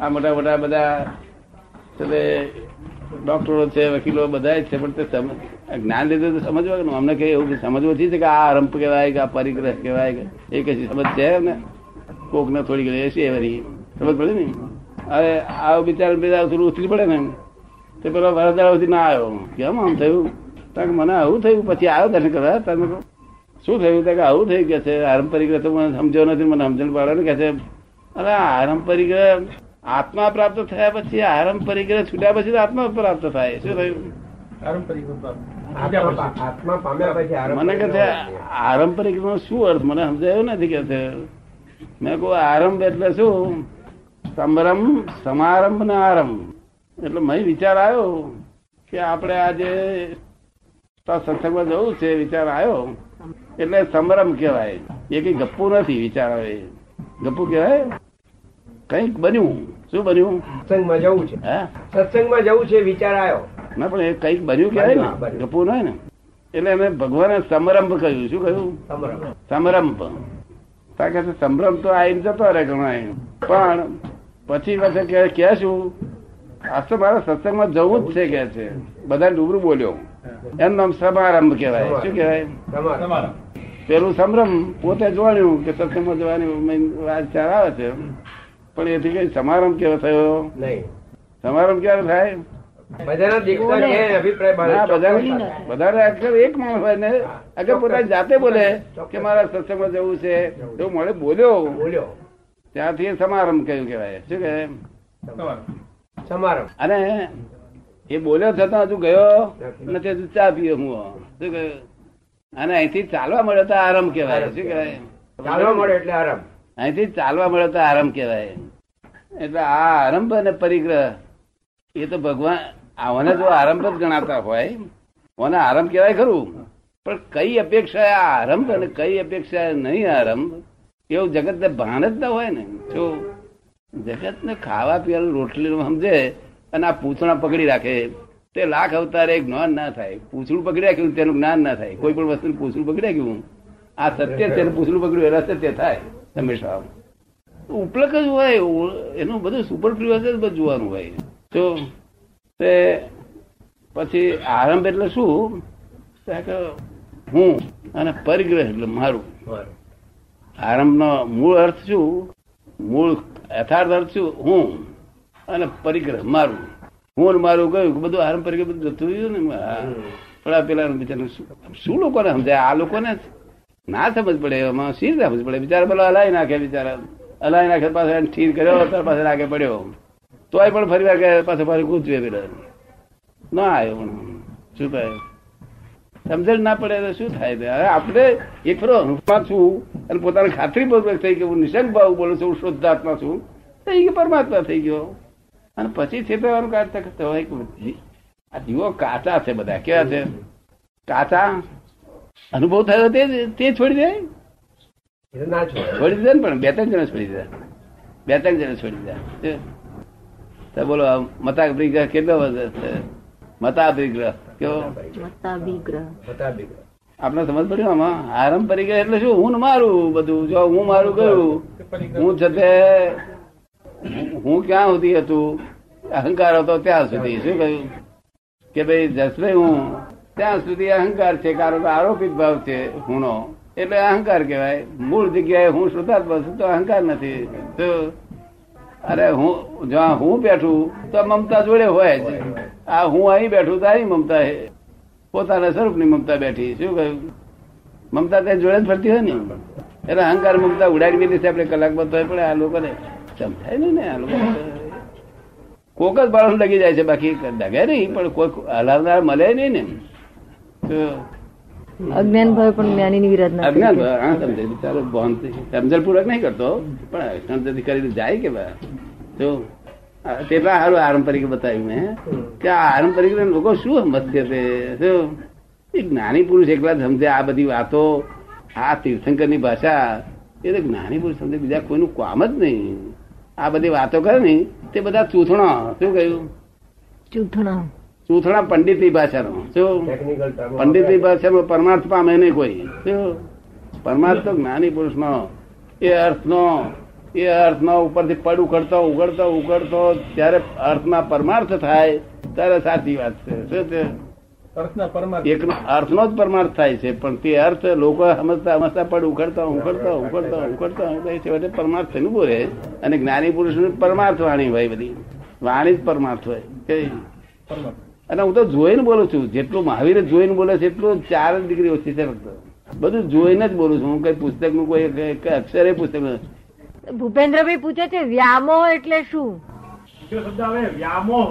આ મોટા મોટા બધા ડોક્ટરો છે, વકીલો બધા છે, પણ તે જ્ઞાન લીધે તો સમજવાનું. અમને કઈ એવું સમજવું છે કે આ આરંભ કહેવાય કે આ પરિગ્રહ કહેવાય કે એ કઈ સમજ છે ને? કોક ને થોડી ઘણી એસી એવરી સમજ પડે ને? અરે આ બિચારા બીજા થોડું ઉથલી પડે ને? તે પેલો વરદાળ સુધી ના આવ્યો. કેમ આમ થયું? કારણ મને આવું થયું? પછી આવ્યો દર્શન કરવા તમે શું થયું? કે, આવું થઈ ગયા છે. આરંપરિક તો મને સમજ્યો નથી. મને સમજણ ને કે છે, અરે આરંભ પરિગ્રહ આત્મા પ્રાપ્ત થયા પછી આરંભ પરિગ્રહ છૂટ્યા પછી તો આત્મા પ્રાપ્ત થાય. શું થયું? મને કે છે આરંભ પરિગ્રહ નો શું અર્થ? મને સમજાયો નથી કે છે. મેં કહું આરંભ એટલે શું? સમરમ સમારંભ ને આરંભ એટલે મય વિચાર આવ્યો કે આપણે આજે સત્સંગમાં જવું છે વિચાર આવ્યો. એટલે સમરંભ કહેવાય. એ કઈ ગપ્પુ નથી વિચાર આવે. ગપ્પુ કહેવાય? કંઈક બન્યું. શું બન્યું? સત્સંગમાં જવું છે. હે? સત્સંગમાં જવું છે વિચાર આવ્યો ના પણ એ કંઈક બન્યું કહેવાય ને? ને? એટલે એને ભગવાને સમરંભ કહ્યું. શું કહ્યું. સમરંભ તા સંભ્રમ તો આઈને જતો રહે ઘણો પણ પછી પાછા કે કે શું આ તો મારે સત્સંગમાં જવું જ છે કે છે. બધા ડુબરું બોલ્યો એમ નામ સમારંભ કહેવાય. શું કહેવાય? પેલું સંભ્રમ પોતે જોવાનું કે સત્સંગમાં જવાની વાત ચાર આવે છે. પણ એથી કઈ સમારંભ કેવો થયો? નહીં. સમારંભ ક્યારે થાય? બધાના અક્ષર એક માણસ હોય ને અગર પોતાની જાતે બોલે કે મારા સત્સંગમાં જવું છે. એવું મળે બોલ્યો. બોલ્યો. ત્યાંથી સમારંભ કયું કેવાય શું કે સમારંભ. અને એ બોલ્યો છતાં હજુ ગયો નથી. હજુ ચા પીયો હું. શું કહ્યું અને અહીંથી ચાલવા મળ્યો તો આરંભ કેવાય શું કહેવાય? ચાલવા મળે એટલે આરંભ અહીંથી ચાલવા મળે તો આરંભ કહેવાય. એટલે આ આરંભ અને પરિગ્રહ, એ તો ભગવાન, આવાને જો આરંભ જ ગણાતા હોય. મને આરંભ કહેવાય ખરું. પણ કઈ અપેક્ષા આરંભ અને કઈ અપેક્ષા નહીં આરંભ, એવું જગત ને ભાન જ ના હોય ને. જો જગત ને ખાવા પીવાનું રોટલી સમજે અને આ પૂછણા પકડી રાખે, તે લાખ અવતારે જ્ઞાન ના થાય. પૂછડું પકડી રાખ્યું તેનું જ્ઞાન ના થાય. કોઈ પણ વસ્તુ પૂછડું પકડી રાખ્યું. આ સત્ય છે પૂછડું પકડ્યું, એના સત્ય થાય. હંમેશા ઉપલક જ હોય એનું બધું સુપર ફ્લુઅસ જ બધું જોવાનું હોય. તો તે પછી આરંભ એટલે શું? કે હું અને પરિગ્રહ એટલે મારું. આરંભનો મૂળ અર્થ શું? મૂળ યથાર્થ અર્થ શું? હું અને પરિગ્રહ મારું. હું મારું ગયું કે બધું આરંભ પરિગ્રહ બધું જતું રહ્યું ને? પેલા પણ આ પેલા બિચારા શું? શું લોકોને સમજાય? આ લોકોને ના સમજ પડે, એમાં શી સમજ પડે? બિચારા પેલો હલાવી નાખે બિચારા હલાવી નાખે પાસે ઠીર કર્યો તાર પાસે આગે પડ્યો. તોય પણ ફરી વાર પાછો ફરી ગુજવે પેલો. ના આવ્યો પણ. શું થાય સમજણ ના પડે તો શું થાય હવે આપણે એક ફરો અનુભવમાં છું અને પોતાની ખાતરી પૂર્વક થઈ ગયો નિશંક ભાવ બોલું છું, હું શુદ્ધાત્મા છું. થઈ ગયો પરમાત્મા થઈ ગયો. અને પછી છેતરવાનું કાર્ય કરતા હોય કે જી- આ જીવો કાચા છે બધા. કેવા છે? કાચા? અનુભવ થયો તે તે છોડી દે? ના છોડી. દીધા ને પણ બે ત્રણ જણા છોડી દીધા. બે ત્રણ જણા છોડી દીધા. તો બોલો આ મતા પરિગ્રહ કેટલો કેવો? મતાભિગ્રહ. બી આપણે સમજ પડ્યું આમાં? આરંભ પરિગ્રહ એટલે શું? હું ને મારું બધું જો હું મારું ગયું હું છતે હું ક્યાં સુધી હતું? અહંકાર હતો ત્યાં સુધી. શું કહ્યું? કે ભાઈ જસભાઈ હું ત્યાં સુધી અહંકાર છે, કારણ કે આરોપિત ભાવ છે હુનો એટલે અહંકાર કહેવાય. મૂળ જગ્યાએ હું શ્રુતાત્મા છું તો અહંકાર નથી. તો અરે હું, જ્યાં હું બેઠું, તો મમતા જોડે હોય જ. આ હું અહીં બેઠું, તો અહીં મમતા પોતાના સ્વરૂપની મમતા બેઠી. શું કહ્યું? મમતા ત્યાં જોડે જ ફરતી હોય ને? એટલે અહંકાર મમતા ઉડાડી દીધી છે આપણે કલાક બધો પણ આ લોકોને સમજાય નહીં ને આ લોકો? કોક જ બાળક લગી જાય છે, બાકી ડગે નહીં, પણ કોઈ હલાવનાર મળે નહીં ને. તો અજ્ઞાન ભાવે પણ જ્ઞાનીની વિરાધના અજ્ઞાન છે. હા સમજે બિચારો બોન સમજણ પૂર્વક નહીં કરતો પણ સમજણથી કરીને જાય કે બા તો તેટલા સારું આરંપરિક બતાવ્યું મેં કે આ આરંપરિક લોકો શું સમજશે તે? શું? એ જ્ઞાની પુરુષ એકલા સમજે આ બધી વાતો આ તીર્થંકરની ભાષા એ તો જ્ઞાની પુરુષ સમજે બીજા કોઈનું કામ જ નહીં. આ બધી વાતો કરે ને તે બધા ચૂથણા શું કહ્યું? ચૂંટણા ચૂથણા પંડિતની ભાષાનો શું? ટેકનિકલ ટર્મ પંડિતની ભાષામાં પરમાર્થ પામે નહીં કોઈ. શું? પરમાર્થ તો જ્ઞાની પુરુષનો. એ અર્થનો. એ અર્થમાં ઉપરથી પડ ઉકળતો ઉગડતો ઉગડતો ત્યારે અર્થમાં પરમાર્થ થાય ત્યારે સાચી વાત છે. શું છે? અર્થના પરમાર્થ. એક અર્થનો જ પરમાર્થ થાય છે પણ તે અર્થ લોકો સમજતા સમજતા પડ ઉખડતા ઉખડતા ઉખડતા ઉખડતા ઉખડતા છેવટે પરમાર્થ થઈને બોલે અને જ્ઞાની પુરુષ પરમાર્થ વાણી હોય બધી. વાણી જ પરમાર્થ હોય. કઈ પરમાર્થ. અને હું તો જોઈને બોલું છું. જેટલું મહાવીર જોઈને બોલે છે એટલું ચાર જ ડિગ્રી ઓછી છે ફક્ત. બધું જોઈને જ બોલું છું. હું કઈ પુસ્તકનું કોઈ અક્ષરે પુસ્તક. ભૂપેન્દ્રભાઈ પૂછે છે વ્યામોહ એટલે શું? બીજો શબ્દ આવે? વ્યામોહ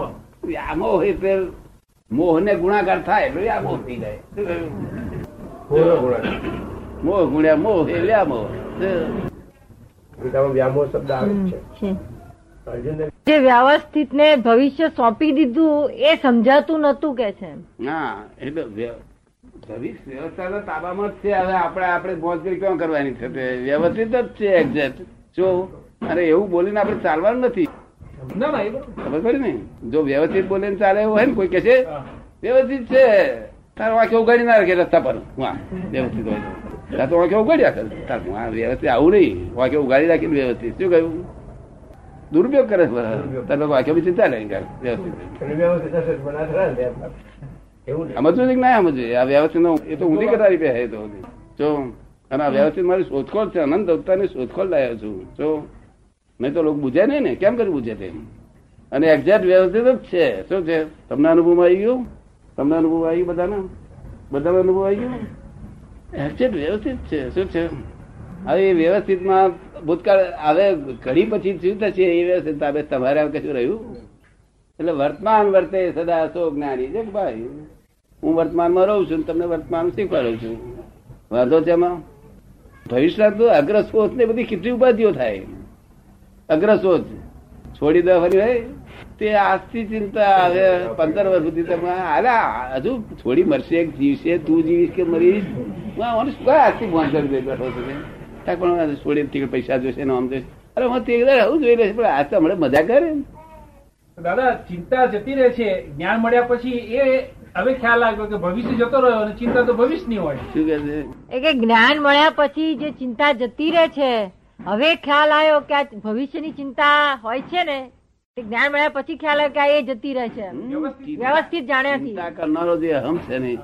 વ્યામોહ એટલે મોહ ને ગુણાકાર થાય એટલે વ્યામોહ થઈ જાય. મોહ ગુણ્યા મોહ એ વ્યામોહ ગીતામાં વ્યામોહ શબ્દ આવે છે. છે. જે વ્યવસ્થિત ને ભવિષ્ય સોંપી દીધું એ સમજાતું નતું કે છે. ના એટલે ભવિષ્ય વ્યવસ્થા તો તાબામાં જ છે. હવે આપણે આપણે મોજગીરી ક્યાં કરવાની છે? વ્યવસ્થિત જ છે એક્ઝેક્ટ જો અરે એવું બોલીને આપણે ચાલવાનું નથી. ખબર પડી ને? જો વ્યવસ્થિત બોલીને ચાલે એવું હોય ને કોઈ કે છે વ્યવસ્થિત છે. તાર વાંકે ઉગાડી ના રાખે રસ્તા પર. હા વ્યવસ્થિત હોય તો. વાંકે ઉગાડ્યા કરે. તાર હા વ્યવસ્થિત આવું નહીં. વાંકે ઉગાડી રાખીને વ્યવસ્થિત. શું કહ્યું? દુરુપયોગ કરે છે તારે વાક્ય બી ચિંતા નહીં વ્યવસ્થિત અને વ્યવસ્થિત હશે તો બનાવે ખરા ને એમ. એવું નહીં. સમજવું કે ના સમજવું આ વ્યવસ્થિત એ તો ઊંધી કરતા હે તો જો અને આ વ્યવસ્થિત મારી શોધખોળ છે અનંત અવતારની શોધખોળ લાવ્યો છું જો નહીં તો લોકો બુঝે નહીં ને કેમ કરી બુજે તે અને એક્ઝેક્ટ વ્યવસ્થિત જ છે શું છે તમને અનુભવ આવી ગયું તમને અનુભવ આવી ગયો બધાને બધાનો અનુભવ આવી ગયો એક્ઝેક્ટ વ્યવસ્થિત છે શું છે હવે એ વ્યવસ્થિતમાં ભૂતકાળ, હવે ઘડી પછી શું થશે એ વ્યવસ્થિત તમારે કશું રહ્યું? એટલે વર્તમાન વર્તે સદા સો જ્ઞાની. છે ભાઈ, હું વર્તમાનમાં રહું છું તમને વર્તમાન શીખવાડું છું. વાંધો છે એમાં ભવિષ્ય તો અગ્રશોચ ને બધી કેટલી ઉપાધિઓ થાય? અગ્રશોચ છોડી દો ફરી હોય? તે આજથી ચિંતા હવે પંદર વર્ષ સુધી તમે આલા હજુ થોડી મરશે જીવશે, તું જીવીશ કે મરીશ? હું આજથી ફોન કરી દે બેઠો છું? તે. પણ છોડી ટિકિટ પૈસા જોશે ને આમ જોશે. અરે હું તે આવું જોઈ લઈશ પણ આ તો હમણાં મજા કરે દાદા ચિંતા જતી રહે છે. જ્ઞાન મળ્યા પછી એ હવે ખ્યાલ આવ્યો કે ભવિષ્ય જતો રહ્યો અને ચિંતા તો ભવિષ્યની હોય. શું કે છે? એ કે જ્ઞાન મળ્યા પછી જે ચિંતા જતી રહે છે હવે ખ્યાલ આવ્યો કે આ ભવિષ્યની ચિંતા હોય છે ને જ્ઞાન મળ્યા પછી ખ્યાલ આવ્યો કે આ એ જતી રહે છે. વ્યવસ્થિત. વ્યવસ્થિત જાણ્યાથી ચિંતા કરનારો જે અહમ છે ને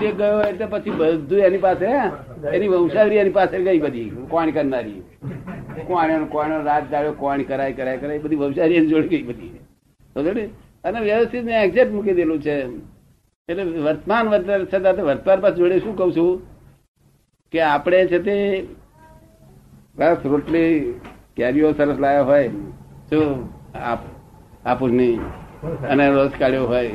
તે ગયો એટલે પછી બધું એની પાસે એની વંશાવરી એની પાસે ગઈ બધી. કોણ કરનારી? કોણ કોણ રાત દાડો કોણ કરાય કરાય કરાય, બધી વંશાવરી એની જોડે ગઈ બધી? અને વ્યવસ્થિત મેં એક્ઝેક્ટ મૂકી દેલું છે. એટલે વર્તમાન વર્તમાન છતાં વર્તમાન પાસે જોડે શું કઉ છું? કે આપણે છે તે બસ રોટલી કેરીઓ સરસ લાવ્યા હોય, શું? આપુની અને રસ કાઢ્યો હોય.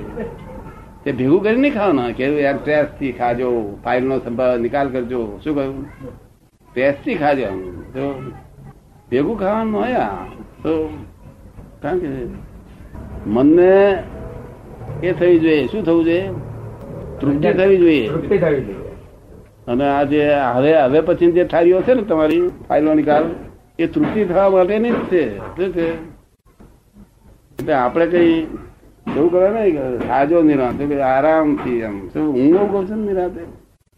તે ભેગું કરી નહીં ખાવાના કે યાર ટ્રેસથી ખાજો ફાઇલ નો સંભાવ નિકાલ કરજો. શું કહ્યું? ટ્રેસથી ખાજો તો ભેગું ખાવાનું હોય તો કારણ કે મનને એ થવી જોઈએ. શું થવું જોઈએ? તૃપ્તિ થવી જોઈએ. તૃપ્તિ થવી જોઈએ. અને આ જે હવે હવે પછી જે થાળીઓ છે ને તમારી ફાઇલો નિકાલ એ તૃપ્તિ થવા માટેની જ છે. શું છે? એટલે આપણે કઈ એવું કરે ને સાજો નિરાંત આરામથી એમ. શું હું એવું કહું છું ને નિરાંતે.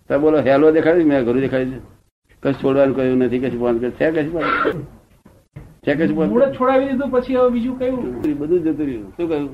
તો બોલો હેલો દેખાડી મેં ઘરું દેખાડી કશું છોડવાનું કહ્યું નથી કશું બંધ કર્યું છે કશું બંધ છે કશું બંધ છોડાવી દીધું પછી હવે બીજું કયું? બધું જતું રહ્યું. શું કહ્યું?